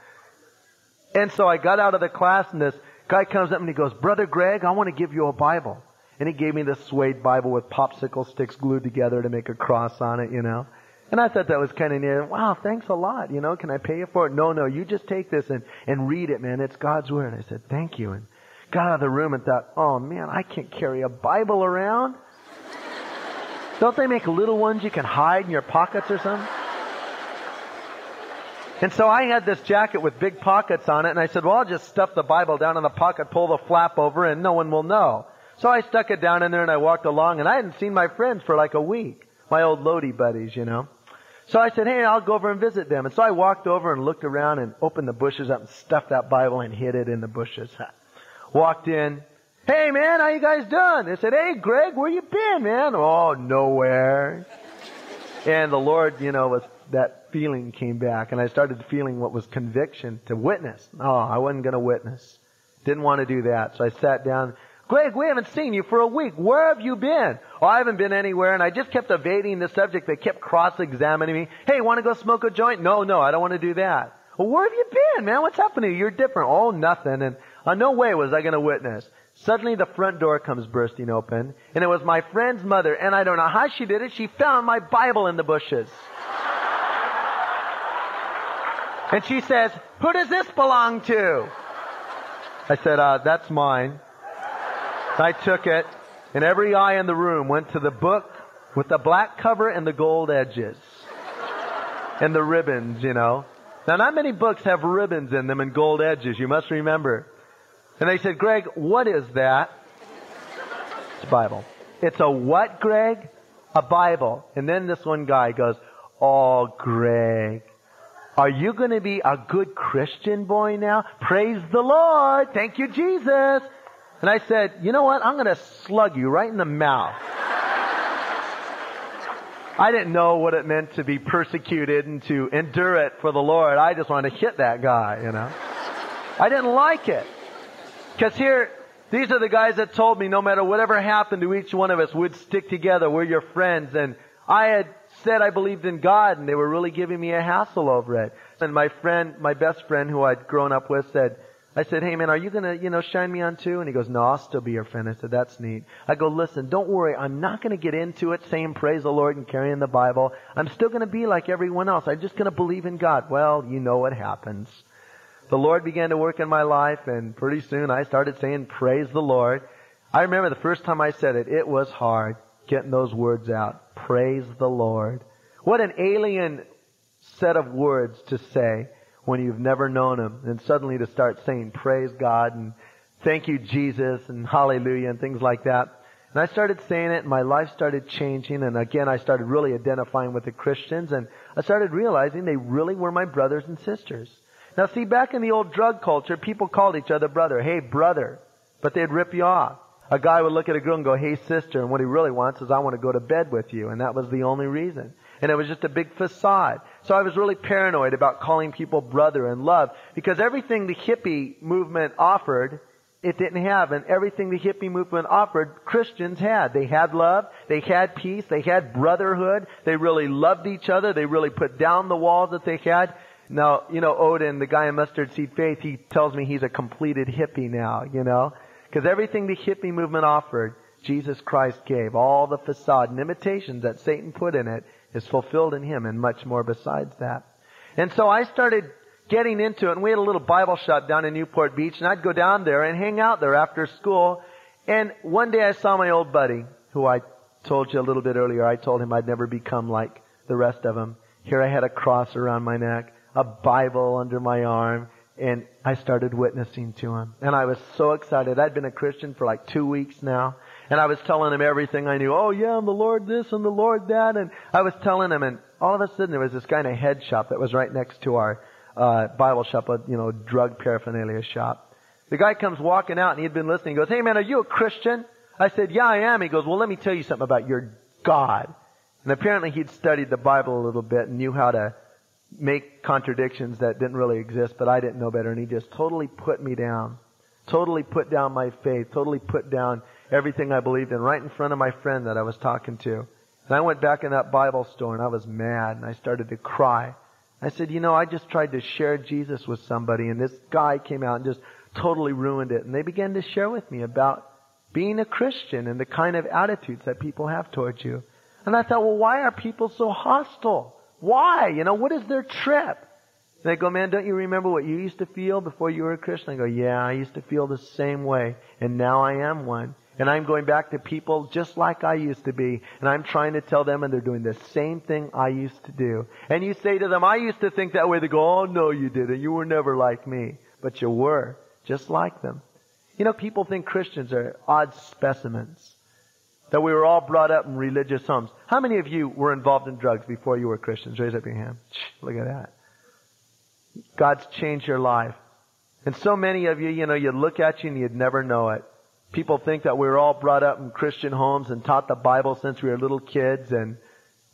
And so I got out of the class, and this Guy comes up and he goes, Brother Greg, I want to give you a Bible. And he gave me this suede Bible with popsicle sticks glued together to make a cross on it, you know. And I thought that was kind of neat. Wow, thanks a lot. You know, can I pay you for it? No, no, you just take this and, and read it, man. It's God's Word. And I said, thank you. And got out of the room and thought, oh man, I can't carry a Bible around. Don't they make little ones you can hide in your pockets or something? And so I had this jacket with big pockets on it, and I said, well, I'll just stuff the Bible down in the pocket, pull the flap over, and no one will know. So I stuck it down in there and I walked along, and I hadn't seen my friends for like a week. My old Lodi buddies, you know. So I said, hey, I'll go over and visit them. And so I walked over and looked around and opened the bushes up and stuffed that Bible and hid it in the bushes. Walked in. Hey man, how you guys doing? They said, hey Greg, where you been, man? Oh, nowhere. And the Lord, you know, was that feeling came back, and I started feeling what was conviction to witness. Oh, I wasn't going to witness. Didn't want to do that. So I sat down. Greg, we haven't seen you for a week. Where have you been? Oh, I haven't been anywhere, and I just kept evading the subject. They kept cross-examining me. Hey, want to go smoke a joint? No, no, I don't want to do that. Well, where have you been, man? What's happening? You're different. Oh, nothing. And uh, no way was I going to witness. Suddenly the front door comes bursting open, and it was my friend's mother, and I don't know how she did it. She found my Bible in the bushes. And she says, who does this belong to? I said, uh, that's mine. I took it, and every eye in the room went to the book with the black cover and the gold edges. And the ribbons, you know. Now, not many books have ribbons in them and gold edges, you must remember. And they said, Greg, what is that? It's a Bible. It's a what, Greg? A Bible. And then this one guy goes, Oh, Greg, are you going to be a good Christian boy now? Praise the Lord. Thank you, Jesus. And I said, you know what? I'm going to slug you right in the mouth. I didn't know what it meant to be persecuted and to endure it for the Lord. I just wanted to hit that guy, you know. I didn't like it. Because here, these are the guys that told me no matter whatever happened to each one of us, we'd stick together. We're your friends. And I had said I believed in God and they were really giving me a hassle over it. And my friend, my best friend who I'd grown up with said, I said, hey man, are you gonna, you know, shine me on too? And he goes, no, I'll still be your friend. I said, that's neat. I go, listen, don't worry. I'm not gonna get into it saying praise the Lord and carrying the Bible. I'm still gonna be like everyone else. I'm just gonna believe in God. Well, you know what happens. The Lord began to work in my life and pretty soon I started saying praise the Lord. I remember the first time I said it, it was hard getting those words out. Praise the Lord. What an alien set of words to say when you've never known Him and suddenly to start saying praise God and thank you Jesus and hallelujah and things like that. And I started saying it and my life started changing and again I started really identifying with the Christians and I started realizing they really were my brothers and sisters. Now see, back in the old drug culture, people called each other brother. Hey, brother. But they'd rip you off. A guy would look at a girl and go, hey, sister. And what he really wants is, I want to go to bed with you. And that was the only reason and it was just a big facade. So I was really paranoid about calling people brother and love because everything the hippie movement offered, it didn't have, and everything the hippie movement offered, Christians had. They had love, they had peace, they had brotherhood, they really loved each other, they really put down the walls that they had. Now, you know, Oden, the guy in Mustard Seed Faith, he tells me he's a completed hippie now, you know? Because everything the hippie movement offered, Jesus Christ gave. All the facade and imitations that Satan put in it, is fulfilled in Him and much more besides that. And so I started getting into it and we had a little Bible shop down in Newport Beach and I'd go down there and hang out there after school. And one day I saw my old buddy who I told you a little bit earlier. I told him I'd never become like the rest of them. Here I had a cross around my neck, a Bible under my arm, and I started witnessing to him. And I was so excited. I'd been a Christian for like two weeks now. And I was telling him everything I knew. Oh yeah, I'm the Lord this and the Lord that. And I was telling him and all of a sudden there was this guy in a head shop that was right next to our, uh, Bible shop, a, you know, drug paraphernalia shop. The guy comes walking out and he had been listening. He goes, hey man, are you a Christian? I said, yeah, I am. He goes, well, let me tell you something about your God. And apparently he'd studied the Bible a little bit and knew how to make contradictions that didn't really exist, but I didn't know better. And he just totally put me down. Totally put down my faith. Totally put down everything I believed in right in front of my friend that I was talking to. And I went back in that Bible store and I was mad and I started to cry. I said, you know, I just tried to share Jesus with somebody and this guy came out and just totally ruined it. And they began to share with me about being a Christian and the kind of attitudes that people have towards you. And I thought, well, why are people so hostile? Why? You know, what is their trip? They go, man, don't you remember what you used to feel before you were a Christian? I go, yeah, I used to feel the same way, and now I am one. And I'm going back to people just like I used to be. And I'm trying to tell them and they're doing the same thing I used to do. And you say to them, I used to think that way. They go, oh no you didn't. You were never like me. But you were. Just like them. You know, people think Christians are odd specimens. That we were all brought up in religious homes. How many of you were involved in drugs before you were Christians? Raise up your hand. Look at that. God's changed your life. And so many of you, you know, you'd look at you and you'd never know it. People think that we were all brought up in Christian homes and taught the Bible since we were little kids and,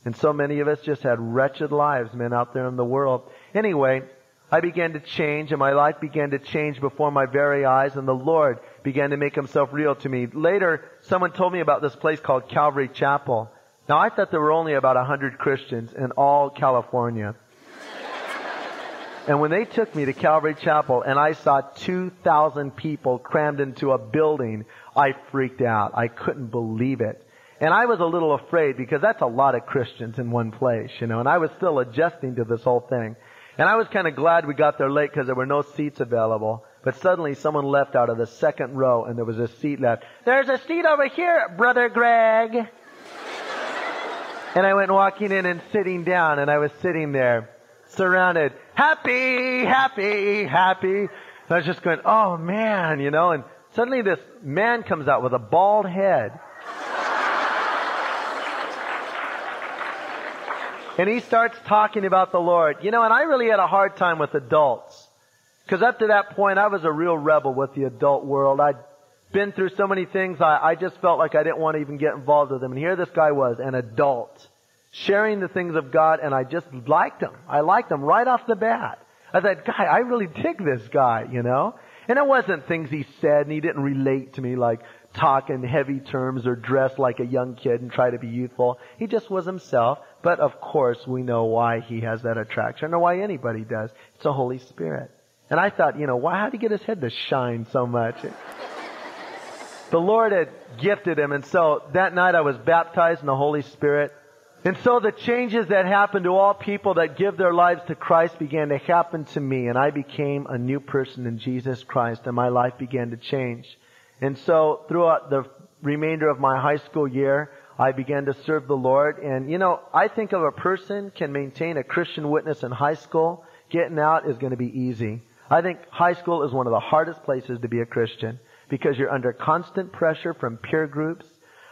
and so many of us just had wretched lives, men, out there in the world. Anyway, I began to change and my life began to change before my very eyes and the Lord began to make himself real to me. Later, someone told me about this place called Calvary Chapel. Now I thought there were only about a hundred Christians in all California. And when they took me to Calvary Chapel and I saw 2,000 people crammed into a building, I freaked out. I couldn't believe it. And I was a little afraid because that's a lot of Christians in one place, you know, and I was still adjusting to this whole thing. And I was kind of glad we got there late because there were no seats available. But suddenly someone left out of the second row and there was a seat left. There's a seat over here, Brother Greg. and I went walking in and sitting down and I was sitting there surrounded. Happy, happy, happy. And I was just going, oh man, you know, and suddenly this man comes out with a bald head. And he starts talking about the Lord. You know, and I really had a hard time with adults. Because up to that point, I was a real rebel with the adult world. I'd been through so many things, I, I just felt like I didn't want to even get involved with them. And here this guy was, an adult sharing the things of God, and I just liked him. I liked him right off the bat. I thought, guy, I really dig this guy, you know? And it wasn't things he said, and he didn't relate to me like talk in heavy terms or dress like a young kid and try to be youthful. He just was himself. But of course, we know why he has that attraction, or why anybody does. It's the Holy Spirit. And I thought, you know, why, how'd he get his head to shine so much? the Lord had gifted him, and so that night I was baptized in the Holy Spirit. And so the changes that happen to all people that give their lives to Christ began to happen to me, and I became a new person in Jesus Christ, and my life began to change. And so throughout the remainder of my high school year, I began to serve the Lord. And you know, I think of a person can maintain a Christian witness in high school, getting out is going to be easy. I think high school is one of the hardest places to be a Christian because you're under constant pressure from peer groups,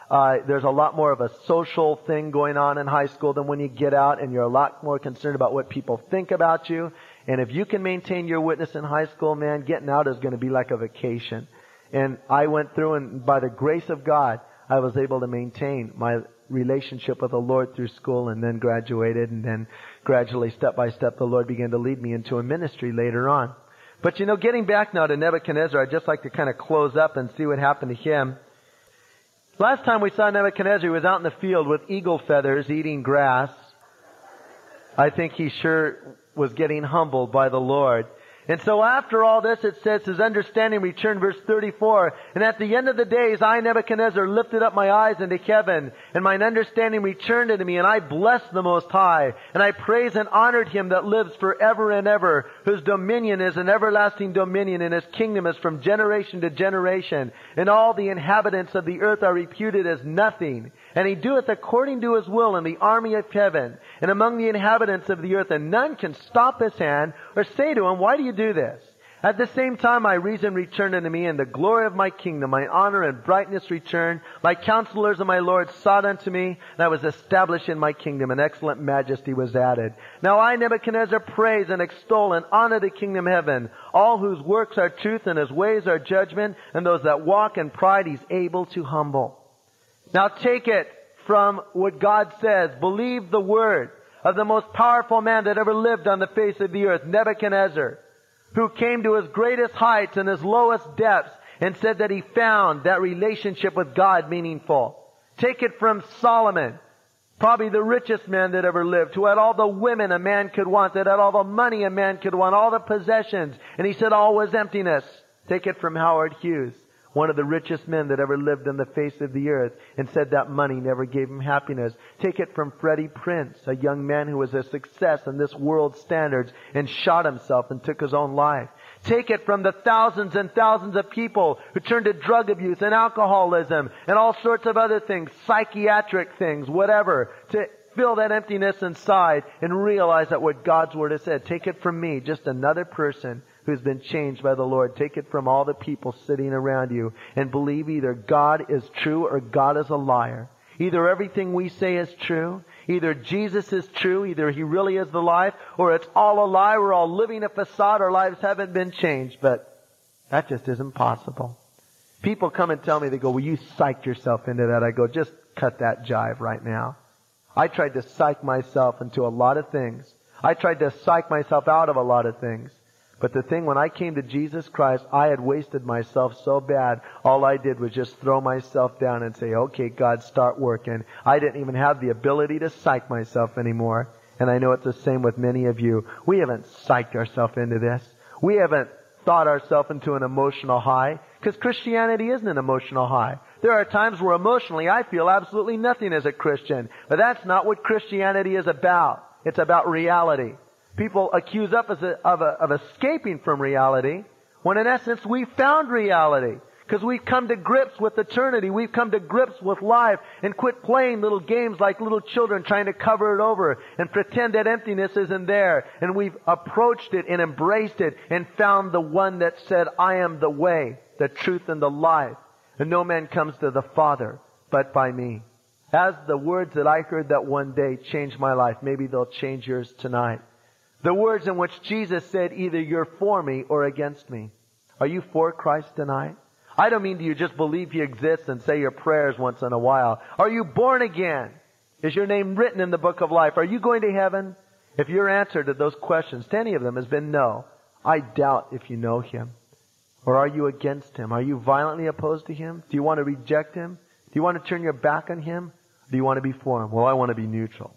uh, there's a lot more of a social thing going on in high school than when you get out, and you're a lot more concerned about what people think about you. And if you can maintain your witness in high school, man, getting out is going to be like a vacation. And I went through, and by the grace of God, I was able to maintain my relationship with the Lord through school and then graduated and then gradually step by step the Lord began to lead me into a ministry later on. But you know, getting back now to Nebuchadnezzar, I'd just like to kind of close up and see what happened to him. Last time we saw Nebuchadnezzar, he was out in the field with eagle feathers eating grass. I think he sure was getting humbled by the Lord. And so after all this, it says his understanding returned, verse 34. And at the end of the days, I, Nebuchadnezzar, lifted up my eyes into heaven, and mine understanding returned unto me, and I blessed the Most High, and I praised and honored him that lives forever and ever, whose dominion is an everlasting dominion, and his kingdom is from generation to generation. And all the inhabitants of the earth are reputed as nothing. And he doeth according to his will in the army of heaven and among the inhabitants of the earth, and none can stop his hand or say to him, Why do you do this? At the same time my reason returned unto me, and the glory of my kingdom, my honor and brightness returned. My counselors and my lords sought unto me, and I was established in my kingdom, and excellent majesty was added. Now I, Nebuchadnezzar, praise and extol and honor the kingdom heaven, all whose works are truth and his ways are judgment, and those that walk in pride he's able to humble. Now take it from what God says. Believe the word of the most powerful man that ever lived on the face of the earth, Nebuchadnezzar, who came to his greatest heights and his lowest depths and said that he found that relationship with God meaningful. Take it from Solomon, probably the richest man that ever lived, who had all the women a man could want, that had all the money a man could want, all the possessions, and he said all was emptiness. Take it from Howard Hughes one of the richest men that ever lived on the face of the earth, and said that money never gave him happiness. Take it from Freddie Prinze, a young man who was a success in this world's standards and shot himself and took his own life. Take it from the thousands and thousands of people who turn to drug abuse and alcoholism and all sorts of other things, psychiatric things, whatever, to fill that emptiness inside and realize that what God's Word has said. Take it from me, just another person who's been changed by the Lord. Take it from all the people sitting around you and believe either God is true or God is a liar. Either everything we say is true, either Jesus is true, either He really is the life, or it's all a lie, we're all living a facade, our lives haven't been changed, but that just isn't possible. People come and tell me, they go, well you psych yourself into that. I go, just cut that jive right now. I tried to psych myself into a lot of things. I tried to psych myself out of a lot of things. But the thing, when I came to Jesus Christ, I had wasted myself so bad, all I did was just throw myself down and say, okay, God, start working. I didn't even have the ability to psych myself anymore. And I know it's the same with many of you. We haven't psyched ourselves into this. We haven't thought ourselves into an emotional high. Because Christianity isn't an emotional high. There are times where emotionally I feel absolutely nothing as a Christian. But that's not what Christianity is about. It's about reality. People accuse us of, of, escaping from reality when in essence we found reality. Because we've come to grips with eternity. We've come to grips with life and quit playing little games like little children trying to cover it over and pretend that emptiness isn't there. And we've approached it and embraced it and found the one that said, I am the way, the truth, and the life. And no man comes to the Father but by me. As the words that I heard that one day changed my life, maybe they'll change yours tonight. The words in which Jesus said, either you're for me or against me. Are you for Christ tonight? I don't mean do you just believe He exists and say your prayers once in a while. Are you born again? Is your name written in the book of life? Are you going to heaven? If your answer to those questions, to any of them, has been no, I doubt if you know Him. Or are you against Him? Are you violently opposed to Him? Do you want to reject Him? Do you want to turn your back on Him? Do you want to be for Him? Well, I want to be neutral.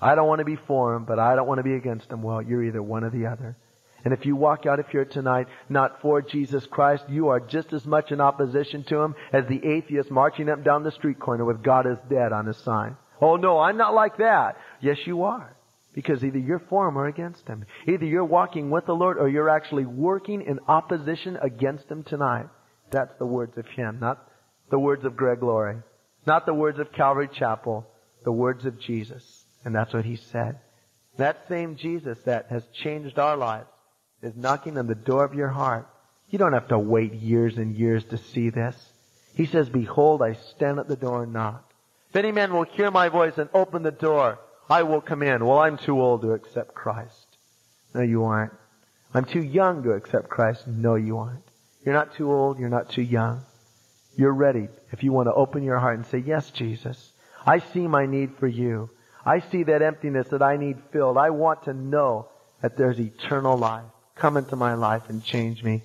I don't want to be for him, but I don't want to be against him. Well, you're either one or the other. And if you walk out of here tonight not for Jesus Christ, you are just as much in opposition to him as the atheist marching up down the street corner with God is dead on his sign. Oh no, I'm not like that. Yes, you are. Because either you're for him or against him. Either you're walking with the Lord or you're actually working in opposition against him tonight. That's the words of him, not the words of Greg Laurie. Not the words of Calvary Chapel, the words of Jesus. And that's what he said. That same Jesus that has changed our lives is knocking on the door of your heart. You don't have to wait years and years to see this. He says, Behold, I stand at the door and knock. If any man will hear my voice and open the door, I will come in. Well, I'm too old to accept Christ. No, you aren't. I'm too young to accept Christ. No, you aren't. You're not too old. You're not too young. You're ready if you want to open your heart and say, Yes, Jesus. I see my need for you. I see that emptiness that I need filled. I want to know that there's eternal life. Come into my life and change me.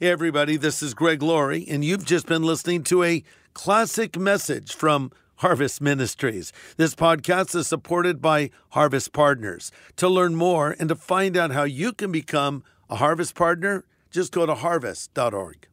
Hey, everybody, this is Greg Laurie, and you've just been listening to a classic message from Harvest Ministries. This podcast is supported by Harvest Partners. To learn more and to find out how you can become a Harvest Partner, just go to harvest.org.